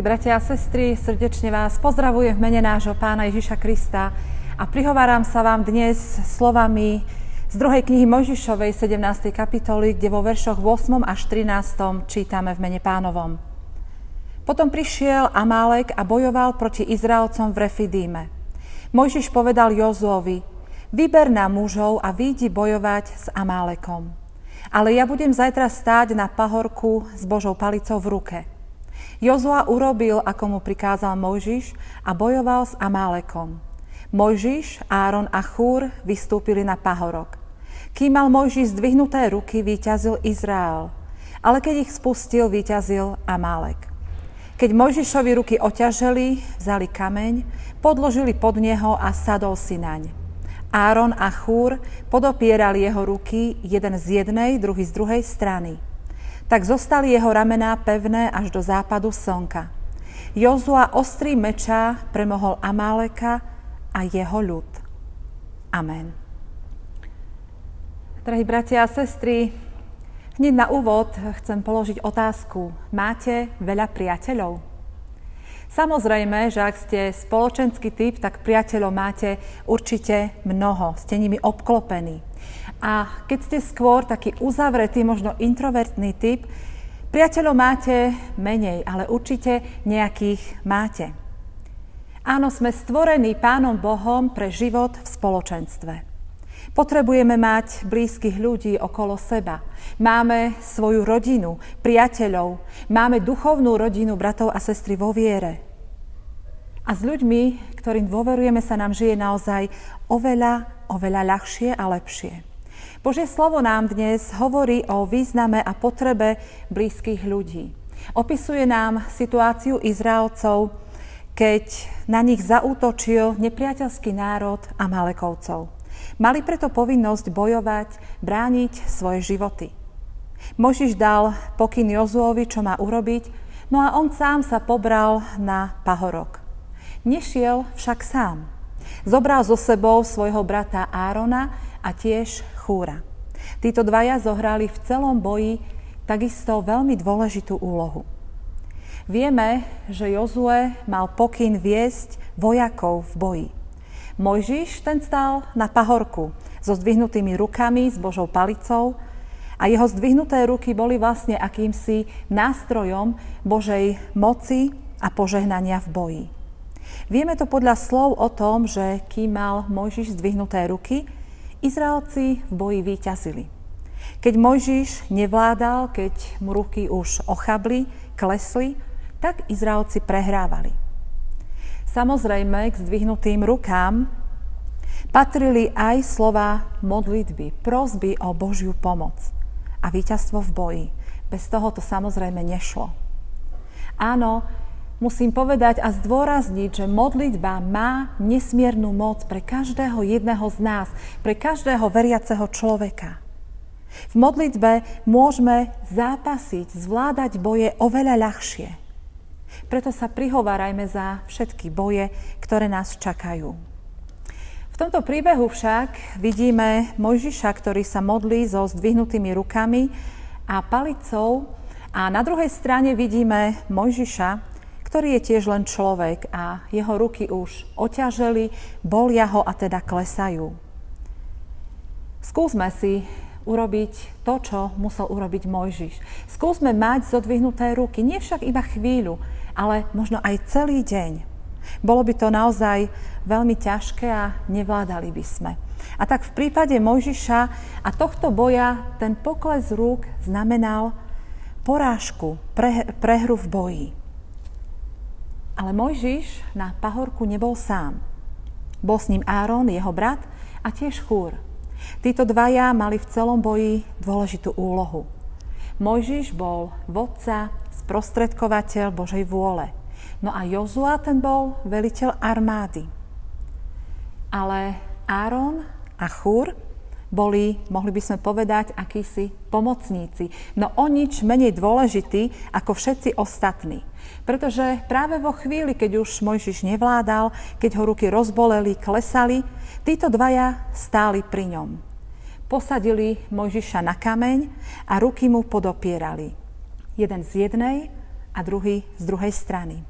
Milí bratia a sestry, srdečne vás pozdravujem v mene nášho pána Ježiša Krista a prihováram sa vám dnes slovami z druhej knihy Mojžišovej 17. kapitoly, kde vo veršoch 8 až 13 čítame v mene pánovom. Potom prišiel Amálek a bojoval proti Izraelcom v Refidíme. Mojžiš povedal Jozuovi, vyber nám mužov a výjdi bojovať s Amálekom. Ale ja budem zajtra stáť na pahorku s Božou palicou v ruke – Jozua urobil, ako mu prikázal Mojžiš a bojoval s Amálekom. Mojžiš, Áron a Chúr vystúpili na pahorok. Kým mal Mojžiš zdvihnuté ruky, vyťazil Izrael, ale keď ich spustil, vyťazil Amálek. Keď Mojžišovi ruky oťaželi, vzali kameň, podložili pod neho a sadol si naň. Áron a Chúr podopierali jeho ruky, jeden z jednej, druhý z druhej strany – tak zostali jeho ramená pevné až do západu slnka. Jozua ostrý meča premohol Amáleka a jeho ľud. Amen. Drahí bratia a sestry, hneď na úvod chcem položiť otázku. Máte veľa priateľov? Samozrejme, že ak ste spoločenský typ, tak priateľov máte určite mnoho. Ste nimi obklopení. A keď ste skôr taký uzavretý, možno introvertný typ, priateľov máte menej, ale určite nejakých máte. Áno, sme stvorení Pánom Bohom pre život v spoločenstve. Potrebujeme mať blízkych ľudí okolo seba. Máme svoju rodinu, priateľov, máme duchovnú rodinu bratov a sestry vo viere. A s ľuďmi, ktorým dôverujeme, sa nám žije naozaj oveľa, oveľa ľahšie a lepšie. Božie slovo nám dnes hovorí o význame a potrebe blízkych ľudí. Opisuje nám situáciu Izraelcov, keď na nich zaútočil nepriateľský národ a Malekovcov. Mali preto povinnosť bojovať, brániť svoje životy. Možiš dal pokyn Jozuovi, čo má urobiť, no a on sám sa pobral na pahorok. Nešiel však sám. Zobral so sebou svojho brata Árona a tiež Chúra. Títo dvaja zohrali v celom boji takisto veľmi dôležitú úlohu. Vieme, že Jozue mal pokyn viesť vojakov v boji. Mojžiš ten stál na pahorku so zdvihnutými rukami, s Božou palicou a jeho zdvihnuté ruky boli vlastne akýmsi nástrojom Božej moci a požehnania v boji. Vieme to podľa slov o tom, že kým mal Mojžiš zdvihnuté ruky, Izraelci v boji vyťazili. Keď Mojžiš nevládal, keď mu ruky už ochabli, klesli, tak Izraelci prehrávali. Samozrejme, k zdvihnutým rukám patrili aj slova modlitby, prosby o Božiu pomoc a víťazstvo v boji. Bez toho to samozrejme nešlo. Áno, musím povedať a zdôrazniť, že modlitba má nesmiernu moc pre každého jedného z nás, pre každého veriaceho človeka. V modlitbe môžeme zápasiť, zvládať boje oveľa ľahšie. Preto sa prihovárajme za všetky boje, ktoré nás čakajú. V tomto príbehu však vidíme Mojžiša, ktorý sa modlí so zdvihnutými rukami a palicou a na druhej strane vidíme Mojžiša, ktorý je tiež len človek a jeho ruky už oťaželi, bolia ho a teda klesajú. Skúsme si urobiť to, čo musel urobiť Mojžiš. Skúsme mať zodvihnuté ruky, nie však iba chvíľu, ale možno aj celý deň. Bolo by to naozaj veľmi ťažké a nevládali by sme. A tak v prípade Mojžiša a tohto boja ten pokles rúk znamenal porážku, pre, prehru v boji. Ale Mojžiš na pahorku nebol sám. Bol s ním Áron, jeho brat a tiež Chúr. Títo dvaja mali v celom boji dôležitú úlohu. Mojžiš bol vodca, sprostredkovateľ Božej vôle. No a Jozua ten bol veliteľ armády. Ale Áron a Chúr boli, mohli by sme povedať, akísi pomocníci. No o nič menej dôležití ako všetci ostatní. Pretože práve vo chvíli, keď už Mojžiš nevládal, keď ho ruky rozboleli, klesali, títo dvaja stáli pri ňom. Posadili Mojžiša na kameň a ruky mu podopierali. Jeden z jednej, a druhý z druhej strany.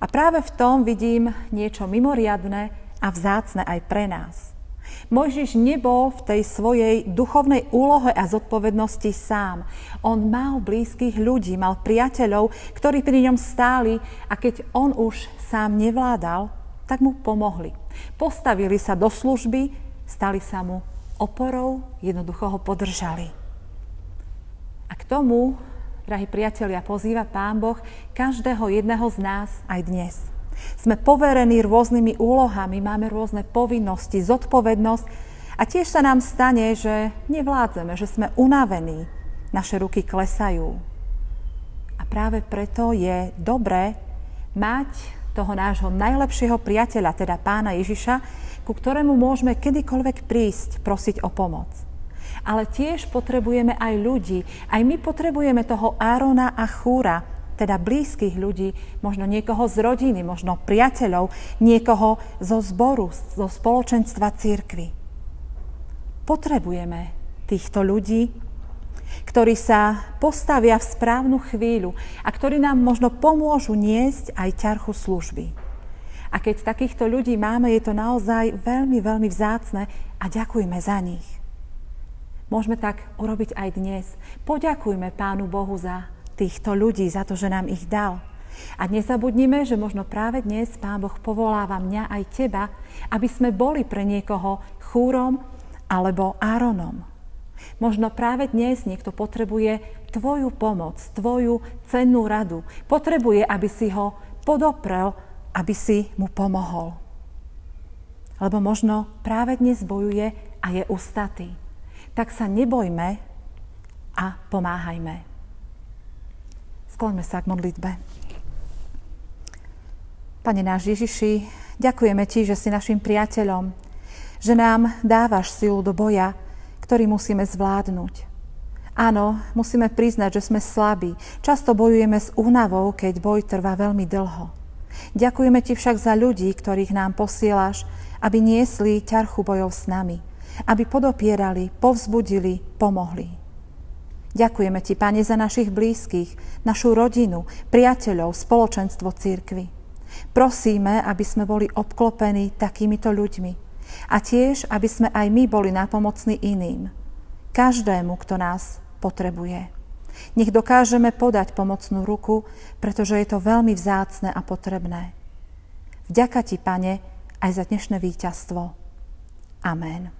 A práve v tom vidím niečo mimoriadne a vzácne aj pre nás. Mojžiš nebol v tej svojej duchovnej úlohe a zodpovednosti sám. On mal blízkych ľudí, mal priateľov, ktorí pri ňom stáli a keď on už sám nevládal, tak mu pomohli. Postavili sa do služby, stali sa mu oporou, jednoducho ho podržali. A k tomu, drahí priatelia, pozýva Pán Boh každého jedného z nás aj dnes. Sme poverení rôznymi úlohami, máme rôzne povinnosti, zodpovednosť a tiež sa nám stane, že nevládzeme, že sme unavení, naše ruky klesajú. A práve preto je dobré mať toho nášho najlepšieho priateľa, teda pána Ježiša, ku ktorému môžeme kedykoľvek prísť, prosiť o pomoc. Ale tiež potrebujeme aj ľudí. Aj my potrebujeme toho Árona a Chúra, teda blízkych ľudí, možno niekoho z rodiny, možno priateľov, niekoho zo zboru, zo spoločenstva církvy. Potrebujeme týchto ľudí, ktorí sa postavia v správnu chvíľu a ktorí nám možno pomôžu niesť aj ťarchu služby. A keď takýchto ľudí máme, je to naozaj veľmi, veľmi vzácne a ďakujme za nich. Môžeme tak urobiť aj dnes. Poďakujme Pánu Bohu za týchto ľudí, za to, že nám ich dal. A nezabudnime, že možno práve dnes Pán Boh povoláva mňa aj teba, aby sme boli pre niekoho chúrom alebo Áronom. Možno práve dnes niekto potrebuje tvoju pomoc, tvoju cennú radu. Potrebuje, aby si ho podoprel, aby si mu pomohol. Lebo možno práve dnes bojuje a je ustatý. Tak sa nebojme a pomáhajme. Skloňme sa k modlitbe. Pane náš Ježiši, ďakujeme Ti, že si našim priateľom, že nám dávaš silu do boja, ktorý musíme zvládnuť. Áno, musíme priznať, že sme slabí. Často bojujeme s únavou, keď boj trvá veľmi dlho. Ďakujeme Ti však za ľudí, ktorých nám posielaš, aby niesli ťarchu bojov s nami, aby podopierali, povzbudili, pomohli. Ďakujeme Ti, Pane, za našich blízkych, našu rodinu, priateľov, spoločenstvo církvy. Prosíme, aby sme boli obklopení takýmito ľuďmi a tiež, aby sme aj my boli napomocní iným, každému, kto nás potrebuje. Nech dokážeme podať pomocnú ruku, pretože je to veľmi vzácne a potrebné. Vďaka Ti, Pane, aj za dnešné víťazstvo. Amen.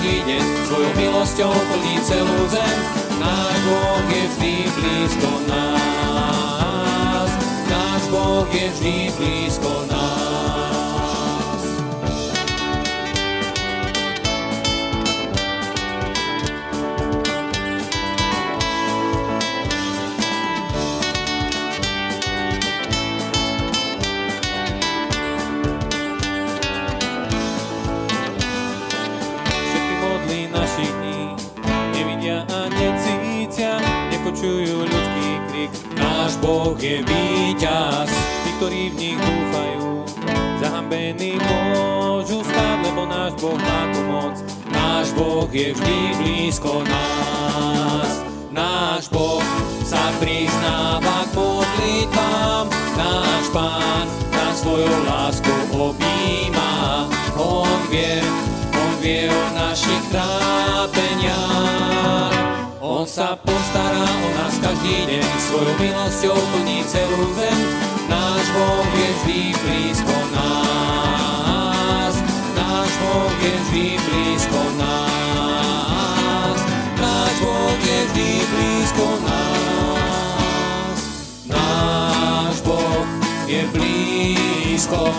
každý deň, svojou milosťou plní celú zem. Náš Boh je vždy blízko nás. Náš Boh je vždy blízko nás. Počujú ľudský krik. Náš Boh je víťaz, tí, ktorí v nich dúfajú. Zahambení môžu stáť, lebo náš Boh má tu moc. Náš Boh je vždy blízko nás. Náš Boh sa priznáva k modlitbám. Náš Pán nás svojou láskou sa postará o nás každý deň, svojou milosťou plní celú zem. Náš Boh je vždy blízko nás, náš Boh je vždy blízko nás, náš Boh je vždy blízko nás. Náš Boh je blízko